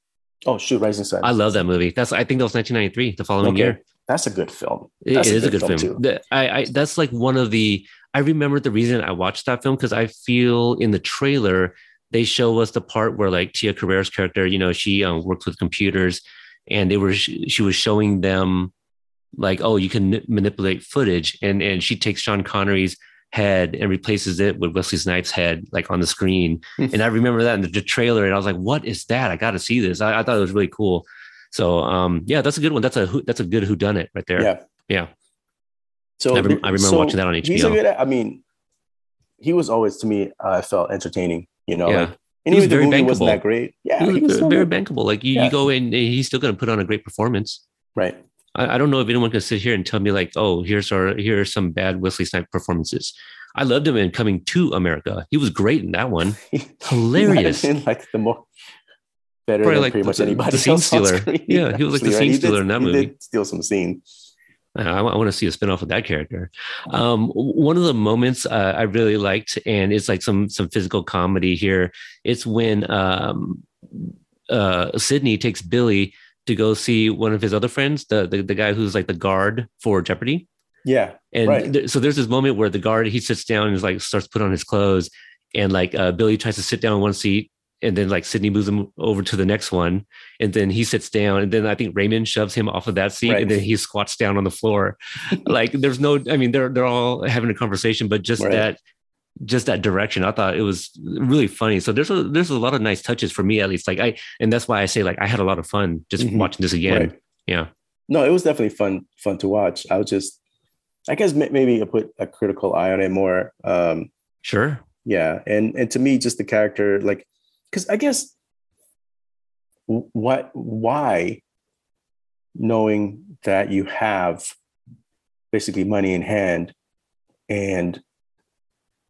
Oh shoot, Rising Sun. I love that movie. That's I think that was 1993, the following Okay. year. That's a good film. It- That's it is a good film. too. I, I that's like one of the I remember the reason I watched that film because I feel in the trailer they show us the part where like Tia Carrere's character, you know, she um, works with computers, and they were she, she was showing them like, oh, you can manipulate footage, and and she takes Sean Connery's head and replaces it with Wesley Snipes' head like on the screen, and I remember that in the, the trailer, and I was like, what is that? I got to see this. I, I thought it was really cool. So um, yeah, that's a good one. That's a that's a good who done it right there. Yeah. Yeah. So I, rem- I remember so watching that on He's a HBO. good. I mean, he was always to me. I felt entertaining. You know, Yeah. like, and He was very movie wasn't that great. Yeah, he was, he was very good. bankable. Like you, Yeah. you go in, he's still going to put on a great performance. right. I, I don't know if anyone can sit here and tell me like, oh, here's our here are some bad Wesley Snipes performances. I loved him in Coming to America. He was great in that one. He might have Hilarious. been, like the more better Probably than like pretty the- much the- anybody the scene stealer. Yeah, he was like the [laughs] scene right? He did- stealer in that he movie. did steal some scene. I, want to see a spinoff of that character. Um, one of the moments uh, I really liked, and it's like some some physical comedy here. It's when um, uh, Sidney takes Billy to go see one of his other friends, the, the the guy who's like the guard for Jeopardy. Yeah, And Right. th- so there's this moment where the guard he sits down and is like starts to put on his clothes, and like uh, Billy tries to sit down in one seat, and then like Sidney moves him over to the next one, and then he sits down, and then I think Raymond shoves him off of that seat, Right. and then he squats down on the floor. [laughs] like there's no, I mean they're they're all having a conversation, but just Right. that just that direction i thought it was really funny so there's a there's a lot of nice touches for me at least like i and that's why i say like i had a lot of fun just Mhm. watching this again Right. yeah No, it was definitely fun fun to watch. I was just, I guess maybe I put a critical eye on it more. Um, sure yeah, and and to me, just the character, like, because I guess what why knowing that you have basically money in hand and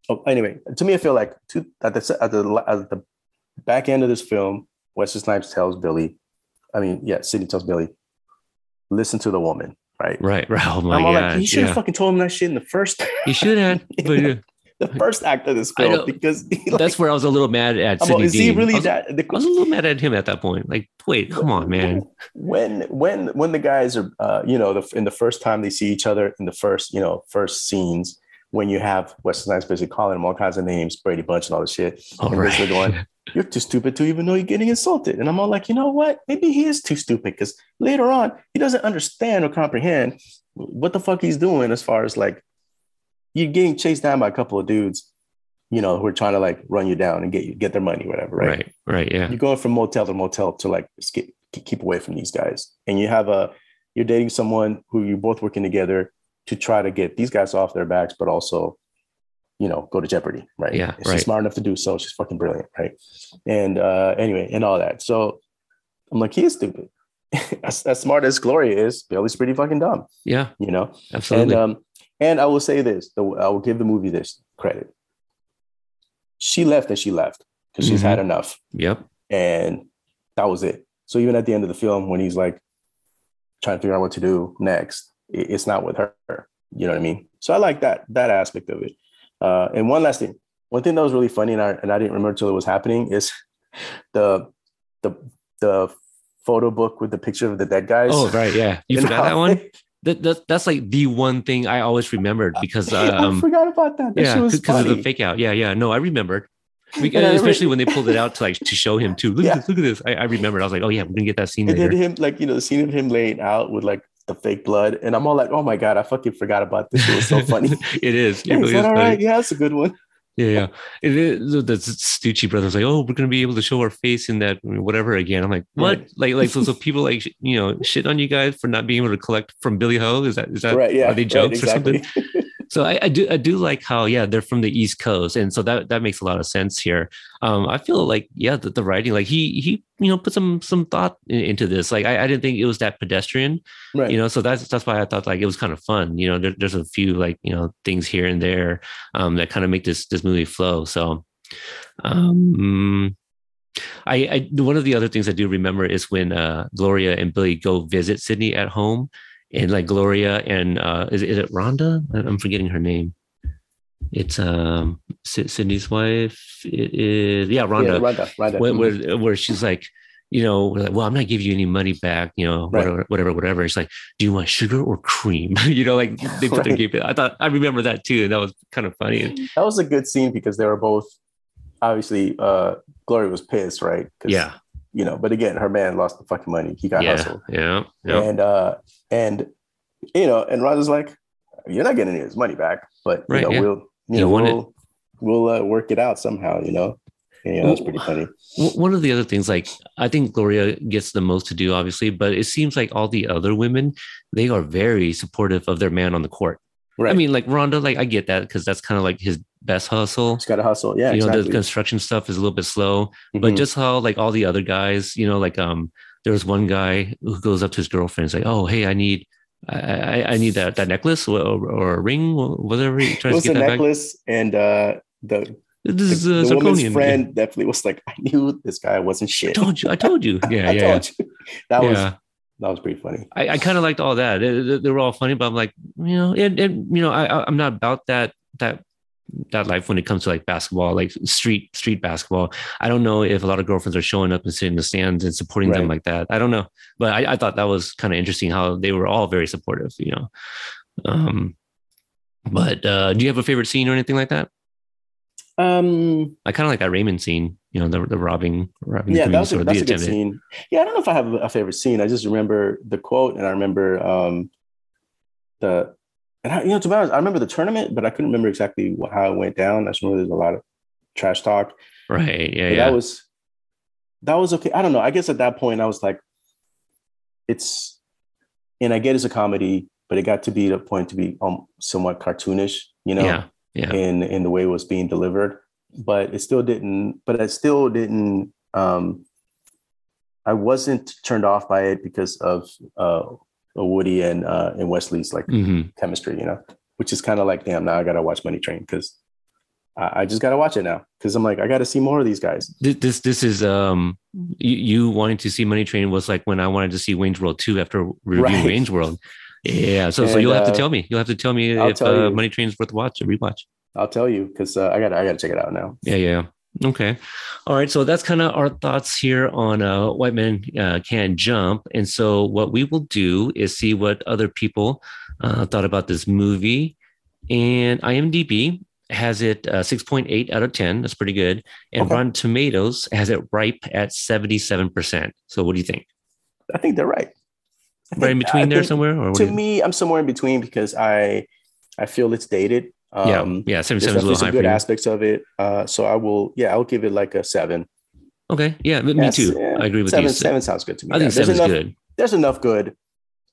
oh, anyway to me i feel like to, at the at the at the back end of this film wesley snipes tells billy i mean yeah sidney tells billy listen to the woman right right right [laughs] oh my i'm all god like you should have yeah. fucking told him that shit in the first you should have but [laughs] uh, the first act of this film because [laughs] he, like, that's where I was a little mad at I'm all, Sidney is he really I was, that the, I was a little mad at him at that point. Like, wait, come on, man. when when when the guys are uh, you know the, in the first time they see each other in the first you know first scenes when you have Wesley Snipes basically calling him all kinds of names, Brady Bunch and all this shit, All and right. going, [laughs] "You're too stupid to even know you're getting insulted." And I'm all like, you know what? Maybe he is too stupid because later on he doesn't understand or comprehend what the fuck he's doing as far as like you're getting chased down by a couple of dudes, you know, who are trying to like run you down and get you get their money, whatever, right? right, right, yeah, you're going from motel to motel to like skip, keep away from these guys. And you have a you're dating someone who you're both working together to try to get these guys off their backs but also you know go to jeopardy right? Yeah, she's right. smart enough to do so. She's fucking brilliant right? And uh anyway and all that. So i'm like he is stupid. [laughs] As, as smart as gloria is billy's pretty fucking dumb. Yeah, you know? Absolutely. and um And I will say this: the, I will give the movie this credit. She left and she left because she's Mhm. had enough, Yep. and that was it. So even at the end of the film, when he's like trying to figure out what to do next, it's not with her. You know what I mean? So I like that that aspect of it. Uh, and one last thing, one thing that was really funny, and I, and I didn't remember till it was happening, is [laughs] the the the photo book with the picture of the dead guys. Oh, right. Yeah. You [laughs] And forgot that one? That, that, that's like the one thing I always remembered because, [laughs] um, I forgot about that. That yeah, because of the fake out. Yeah. Yeah. No, I remembered. [laughs] We- And I remember- especially when they pulled it out to like to show him too. Look Yeah. at this, look at this. I, I remembered. I was like, oh yeah, we're gonna get that scene And then him, like, you know, the scene of him laying out with like the fake blood. And I'm all like, oh my God, I fucking forgot about this. It was so funny. [laughs] it is. It Hey, really is is that all funny. right? Yeah, that's a good one. Yeah, yeah. It is, the the Stucci brothers like, oh, we're gonna be able to show our face in that whatever again. I'm like, what? Right. Like, like so, so [laughs] people like you know shit on you guys for not being able to collect from Billy Ho. Is that is that right. Yeah. are they right, jokes or something? [laughs] So I, I do I do like how yeah they're from the East Coast and so that that makes a lot of sense here. Um, I feel like yeah the, the writing like he he you know put some some thought in- into this. Like I, I didn't think it was that pedestrian right. you know so that's that's why i thought like it was kind of fun you know there, there's a few like you know things here and there um that kind of make this this movie flow so um I, I one of the other things I do remember is when uh Gloria and Billy go visit Sidney at home and like Gloria and uh is, is it Rhonda? I'm forgetting her name. It's um Sy- Sidney's wife. It is yeah, Rhonda Yeah, Rhonda, Rhonda. where, where, where she's like, you know, like, well, I'm not giving you any money back, you know, Right. whatever, whatever, whatever. It's like, do you want sugar or cream? [laughs] you know, like they put their Right. game. I thought I remember that too, and that was kind of funny. That was a good scene because they were both obviously uh Gloria was pissed, right? Yeah, You know, but again, her man lost the fucking money. He got yeah, hustled. yeah, yeah. And uh and you know, and Rhonda's like, You're not getting his money back, but Right, you know, yeah. we'll you You know, we'll we'll uh, work it out somehow, you know. Know, that's pretty funny. One of the other things, like I think Gloria gets the most to do, obviously, but it seems like all the other women, they are very supportive of their man on the court. Right. I mean, like Rhonda, like I get that because that's kind of like his best hustle. Just gotta hustle. Yeah, you know, exactly. the construction stuff is a little bit slow. but Mhm. just how like all the other guys, you know, like um, there was one guy who goes up to his girlfriend and is like, "Oh, hey, I need, I, I, I need that that necklace or, or a ring, or whatever." He it was to get back. necklace, and uh the This is the, uh, the woman's friend definitely was like, I knew this guy wasn't shit. I told you, I told you. [laughs] Yeah, I yeah, told you. That was that was pretty funny. I, I kind of liked all that. They, they- they were all funny, but I'm like, you know, and, and you know, I- I'm not about that that that life when it comes to like basketball, like street street basketball. I don't know if a lot of girlfriends are showing up and sitting in the stands and supporting them like that. I don't know, but I, I thought that was kind of interesting how they were all very supportive. You know, um, but uh, do you have a favorite scene or anything like that? Um I kind of like that Raymond scene. You know, the the robbing, robbing the yeah, that was a, that's the a good attendant. scene. Yeah, I don't know if I have a favorite scene. I just remember the quote and I remember um the and I, you know to be honest, I remember the tournament, but I couldn't remember exactly how it went down. I just remember there's a lot of trash talk. Right? Yeah, yeah. that was that was okay. I don't know. I guess at that point I was like, it's and I get it's a comedy, but it got to be the point to be um, somewhat cartoonish, you know, yeah, yeah. in in the way it was being delivered. But it still didn't. But I still didn't. Um, I wasn't turned off by it because of uh, Woody and uh, and Wesley's like hmm chemistry, you know, which is kind of like, damn, now I gotta watch Money Train because I, I just gotta watch it now because I'm like, I gotta see more of these guys. This this, is um you, you wanting to see Money Train was like when I wanted to see Wayne's World 2 after reviewing Right. Wayne's World. Yeah, so so you'll have to uh, tell me. You'll have to tell me I'll if tell uh. Money Train's worth a watch or rewatch. I'll tell you because uh, I gotta I gotta check it out now. Yeah, yeah. Okay. All right. So that's kind of our thoughts here on uh, White Men uh, Can Jump. And so what we will do is see what other people uh, thought about this movie. And IMDb has it uh, 6.8 out of 10. That's pretty good. And Okay. Rotten Tomatoes has it ripe at 77%. So what do you think? I think they're right. I Right in between I there somewhere? Or To me, I'm somewhere in between because I I feel it's dated. Um, yeah, yeah, There's 77 is a little high for good aspects of it. Uh, so I will, yeah, I'll give it like a seven. Okay. Yeah, me Yes, too. yeah. I agree with seven, you. Seven sounds good to me. I think Yeah, there's seven's enough, good. There's enough good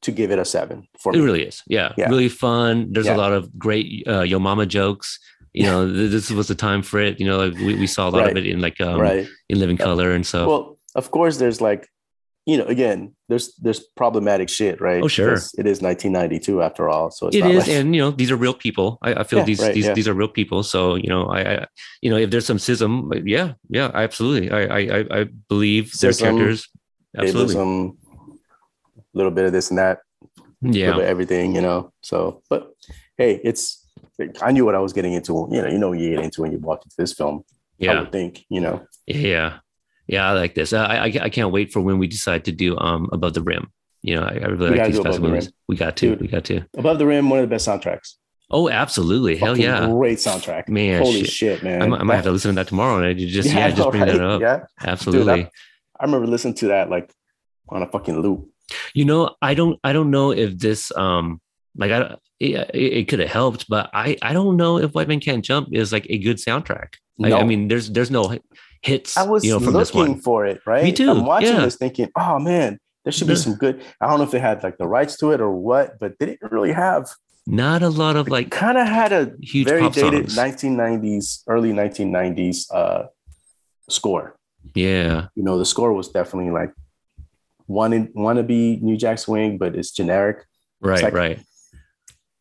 to give it a seven for me, It me. really is. Yeah. Yeah. Really fun. There's a lot of great uh, Yo Mama jokes. You know, this was the time for it. You know, like we, we saw a lot of it in like um, right. in Living. Color and so. Well, of course, there's like you know, again, there's there's problematic shit, right? Oh, sure. It is 1992 after all, so it's It not is, like, and you know, these are real people. I, I feel Yeah, these right, these yeah. these are real people. So you know, I, I you know, if there's some schism, yeah, yeah, absolutely. I I I- I believe their characters. Absolutely, ableism, a little bit of this and that, yeah, bit of everything, you know. So, but hey, it's I knew what I was getting into. You know, you know, what you get into when you walk into this film. I yeah, would think, you know. yeah, yeah. I like this. I, I I can't wait for when we decide to do um above the rim. You know, I, I really We like these fast Above the We got to, Dude. we got to. Above the Rim, one of the best soundtracks. Oh, absolutely, hell Fucking yeah. great soundtrack. Man, holy shit. shit, man! I might, I might have to listen to that tomorrow. And I just [laughs] yeah, I just bring that up. Yeah, Absolutely. Dude, I remember listening to that like on a fucking loop. You know, I don't I don't know if this um like I it, it could have helped, but I I don't know if White Man Can't Jump is like a good soundtrack. I, I mean, there's there's no hits. I was you know from looking for it, right? Me too, I'm watching yeah. this thinking, oh man, there should be some good. I don't know if they had like the rights to it or what, but they didn't really have. Not a lot of like kind of had a huge very pop dated songs. 1990s, early 1990s uh, score. yeah, You know, the score was definitely like wanted wannabe New Jack Swing, but it's generic. right, like- right.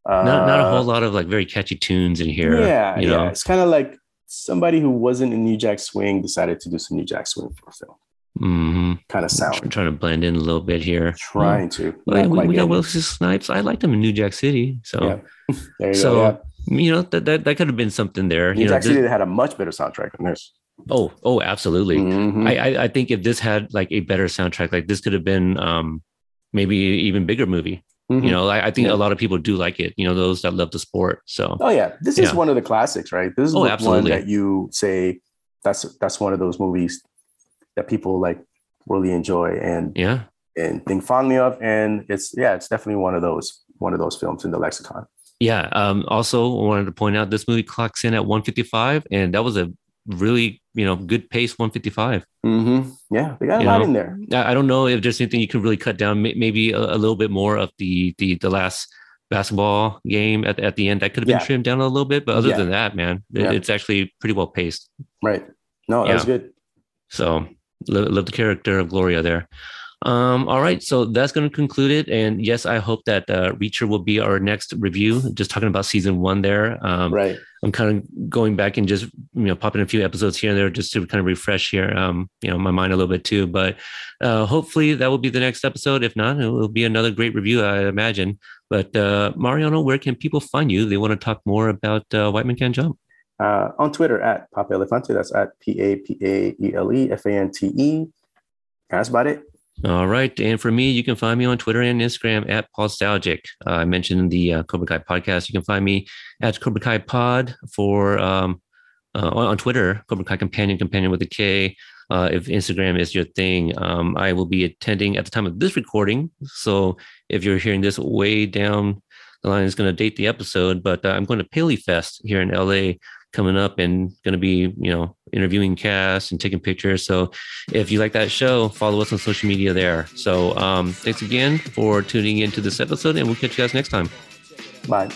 Uh, Not not a whole lot of like very catchy tunes in here. Yeah, you yeah. It's kind of like somebody who wasn't in New Jack Swing decided to do some New Jack Swing for a film. hmm Kind of sound. trying to blend in a little bit here. Trying to. Well, we, we got. Wesley Snipes. I liked him in New Jack City. So, Yeah. [laughs] There you so go. Yeah. you know that, that that could have been something there. New you know, Jack this- City had a much better soundtrack than this. oh, oh, absolutely. Mhm. I, I I think if this had like a better soundtrack, like this could have been um maybe an even bigger movie. Mhm. You know, I, I think Yeah. a lot of people do like it. You know, those that love the sport. So Oh yeah, this is one of the classics, right? This is Oh, one that you say that's that's one of those movies that people like really enjoy and yeah, and think fondly of, and it's yeah, it's definitely one of those one of those films in the lexicon. yeah. Um, also, I wanted to point out this movie clocks in at 155, and that was a really you know good pace 155. Mm-hmm. Yeah, they got a lot know, in there. I don't know if there's anything you can really cut down. Maybe a, a little bit more of the the the last basketball game at, at the end that could have been Yeah. trimmed down a little bit. But other Yeah. than that, man, it- Yeah. it's actually pretty well paced. Right. No, that was good. So love, love the character of Gloria there. Um, all right, so that's going to conclude it. And yes, I hope that uh, Reacher will be our next review. Just talking about season one there. Um, right. I'm kind of going back and just you know pop in a few episodes here and there just to kind of refresh here, um, you know, my mind a little bit too. But uh, hopefully that will be the next episode. If not, it will be another great review, I imagine. But uh, Mariano, where can people find you? They want to talk more about uh, White Man Can't Jump. Uh, on Twitter at Papa Elefante. That's at P A P A E L E F A N T E. That's about it. All right. And for me, you can find me on Twitter and Instagram at Paulstalgic. Uh, I mentioned the uh, Cobra Kai podcast. You can find me at Cobra Kai Pod for um, uh, on, on Twitter, Cobra Kai Companion, Companion with a K. Uh, if Instagram is your thing, um, I will be attending at the time of this recording. So if you're hearing this way down the line, it's going to date the episode. But uh, I'm going to Paley Fest here in LA coming up and going to be, you know, interviewing cast and taking pictures. So if you like that show, follow us on social media there. So um, thanks again for tuning into this episode, and we'll catch you guys next time. Bye.